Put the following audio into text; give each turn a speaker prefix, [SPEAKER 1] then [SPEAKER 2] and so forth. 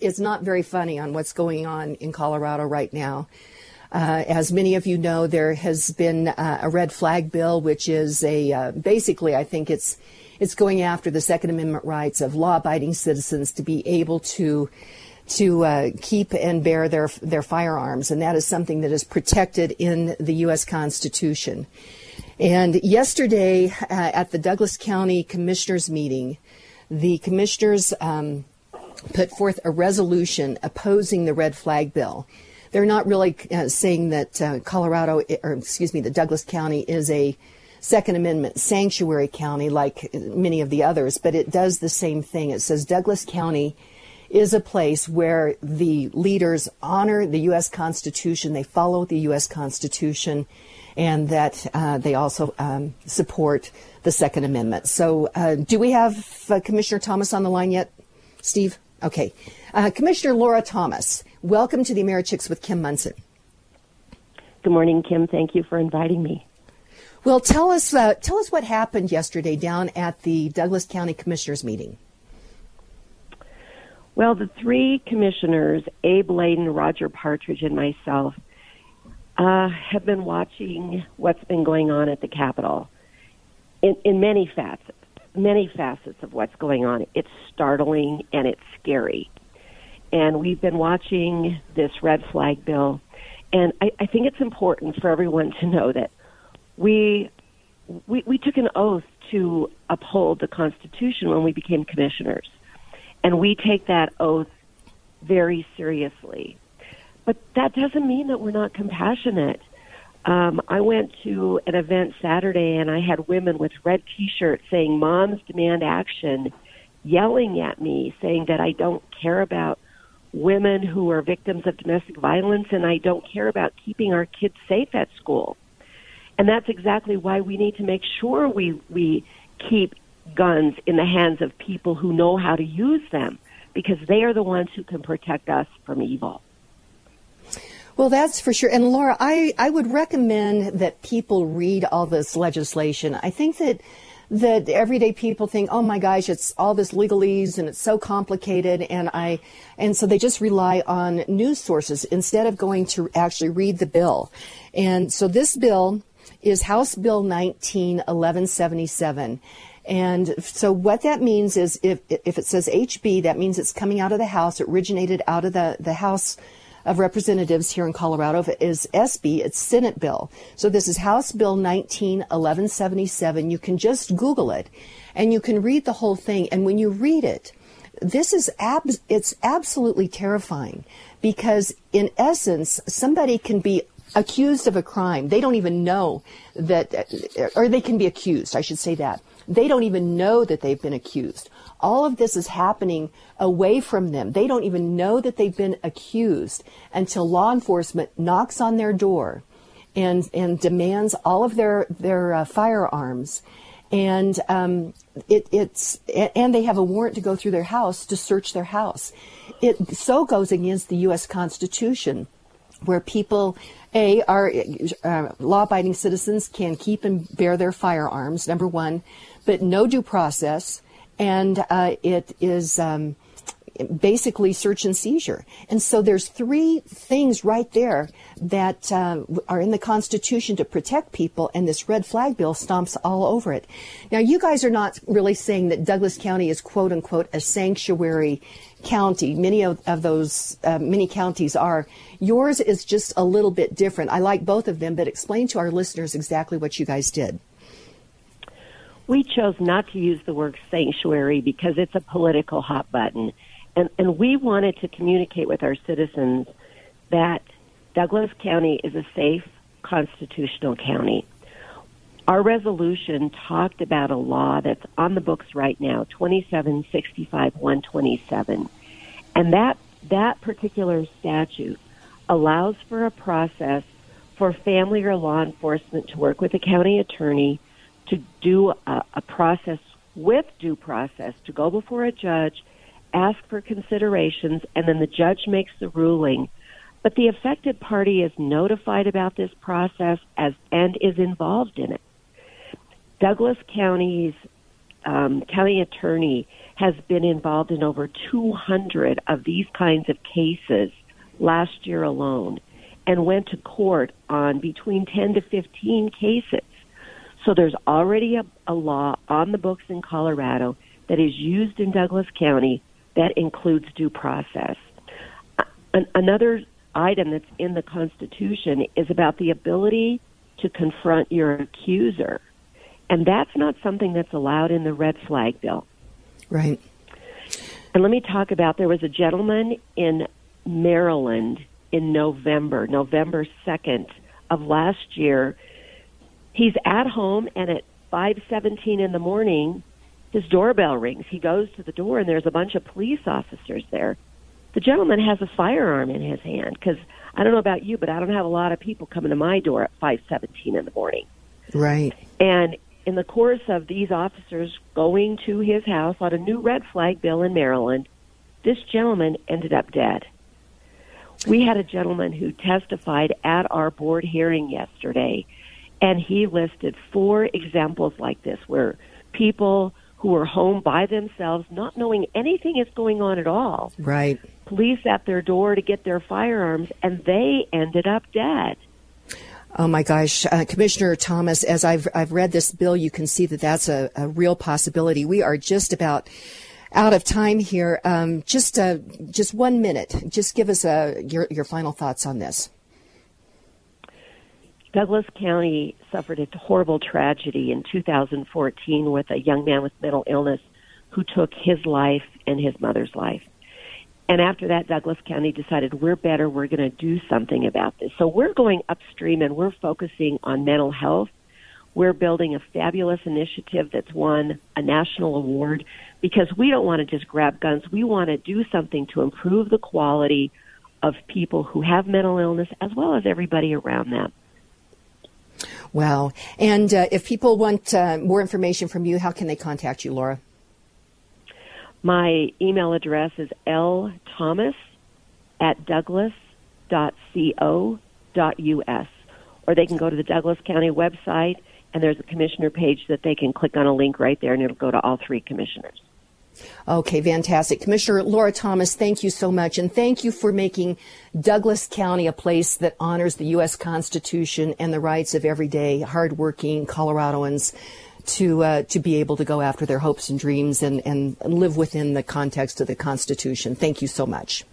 [SPEAKER 1] is not very funny on what's going on in Colorado right now. Uh, as many of you know, there has been uh, a red flag bill, which is a uh, basically, I think it's it's going after the Second Amendment rights of law-abiding citizens to be able to to uh, keep and bear their their firearms, and that is something that is protected in the U.S. Constitution. And yesterday uh, at the Douglas County Commissioners meeting, the commissioners. Um, put forth a resolution opposing the red flag bill. They're not really uh, saying that uh, Colorado, or excuse me, that Douglas County is a Second Amendment sanctuary county like many of the others, but it does the same thing. It says Douglas County is a place where the leaders honor the U.S. Constitution, they follow the U.S. Constitution, and that uh, they also um, support the Second Amendment. So, uh, do we have uh, Commissioner Thomas on the line yet, Steve? Okay. Uh, Commissioner Lora Thomas, welcome to the AmeriChicks with Kim Monson.
[SPEAKER 2] Good morning, Kim. Thank you for inviting me.
[SPEAKER 1] Well, tell us uh, tell us what happened yesterday down at the Douglas County Commissioners meeting.
[SPEAKER 2] Well, the three commissioners, Abe Laydon, Roger Partridge, and myself, uh, have been watching what's been going on at the Capitol in, in many facets many facets of what's going on. It's startling and it's scary. And we've been watching this red flag bill, and I, I think it's important for everyone to know that we, we we took an oath to uphold the Constitution when we became commissioners, and we take that oath very seriously. But that doesn't mean that we're not compassionate um, I went to an event Saturday and I had women with red T-shirts saying "Moms demand action," yelling at me, saying that I don't care about women who are victims of domestic violence and I don't care about keeping our kids safe at school. And that's exactly why we need to make sure we we keep guns in the hands of people who know how to use them because they are the ones who can protect us from evil.
[SPEAKER 1] Well, that's for sure. And Lora, I, I would recommend that people read all this legislation. I think that that everyday people think, oh my gosh, it's all this legalese and it's so complicated, and I, and so they just rely on news sources instead of going to actually read the bill. And so this bill is House Bill 19 1177. And so what that means is if, if it says HB, that means it's coming out of the House. It originated out of the, the House of Representatives here in Colorado is SB, it's Senate bill. So this is House Bill 19 1177. You can just Google it and you can read the whole thing. And when you read it, this is ab- it's absolutely terrifying because in essence, somebody can be accused of a crime. They don't even know that, or they can be accused, I should say that. They don't even know that they've been accused. All of this is happening away from them. They don't even know that they've been accused until law enforcement knocks on their door and, and demands all of their, their uh, firearms. And um, it, it's and they have a warrant to go through their house to search their house. It so goes against the U.S. Constitution, where people a are uh, law-abiding citizens can keep and bear their firearms. Number one, but no due process and uh, it is um, basically search and seizure. And so there's three things right there that uh, are in the Constitution to protect people, and this red flag bill stomps all over it. Now, you guys are not really saying that Douglas County is quote unquote a sanctuary county. Many of, of those, uh, many counties are. Yours is just a little bit different. I like both of them, but explain to our listeners exactly what you guys did
[SPEAKER 2] we chose not to use the word sanctuary because it's a political hot button. And, and we wanted to communicate with our citizens that Douglas County is a safe constitutional county. Our resolution talked about a law that's on the books right now, 2765 127. And that, that particular statute allows for a process for family or law enforcement to work with the county attorney to do a, a process with due process, to go before a judge, ask for considerations, and then the judge makes the ruling. But the affected party is notified about this process as and is involved in it. Douglas County's um, county attorney has been involved in over 200 of these kinds of cases last year alone and went to court on between 10 to 15 cases. So there's already a, a law on the books in Colorado that is used in Douglas County that includes due process. An, another item that's in the Constitution is about the ability to confront your accuser. And that's not something that's allowed in the red flag bill.
[SPEAKER 1] Right.
[SPEAKER 2] And let me talk about there was a gentleman in Maryland in November, November 2nd of last year. He's at home and at 5:17 in the morning his doorbell rings. He goes to the door and there's a bunch of police officers there. The gentleman has a firearm in his hand cuz I don't know about you, but I don't have a lot of people coming to my door at 5:17 in the morning.
[SPEAKER 1] Right.
[SPEAKER 2] And in the course of these officers going to his house on a new red flag bill in Maryland, this gentleman ended up dead. We had a gentleman who testified at our board hearing yesterday, and he listed four examples like this where people who were home by themselves, not knowing anything is going on at all.
[SPEAKER 1] Right.
[SPEAKER 2] Police at their door to get their firearms, and they ended up dead.
[SPEAKER 1] Oh my gosh, uh, Commissioner Thomas, as I've I've read this bill, you can see that that's a, a real possibility. We are just about out of time here. Um, just uh, just one minute. Just give us uh, your your final thoughts on this.
[SPEAKER 2] Douglas County suffered a horrible tragedy in 2014 with a young man with mental illness who took his life and his mother's life. And after that, Douglas County decided we're better, we're going to do something about this. So we're going upstream and we're focusing on mental health. We're building a fabulous initiative that's won a national award because we don't want to just grab guns. We want to do something to improve the quality of people who have mental illness as well as everybody around them.
[SPEAKER 1] Wow. And uh, if people want uh, more information from you, how can they contact you, Lora?
[SPEAKER 2] My email address is lthomas at douglas.co.us. Or they can go to the Douglas County website, and there's a commissioner page that they can click on a link right there, and it'll go to all three commissioners.
[SPEAKER 1] Okay, fantastic. Commissioner Lora Thomas, thank you so much. And thank you for making Douglas County a place that honors the U.S. Constitution and the rights of everyday, hardworking Coloradoans to uh, to be able to go after their hopes and dreams and, and live within the context of the Constitution. Thank you so much.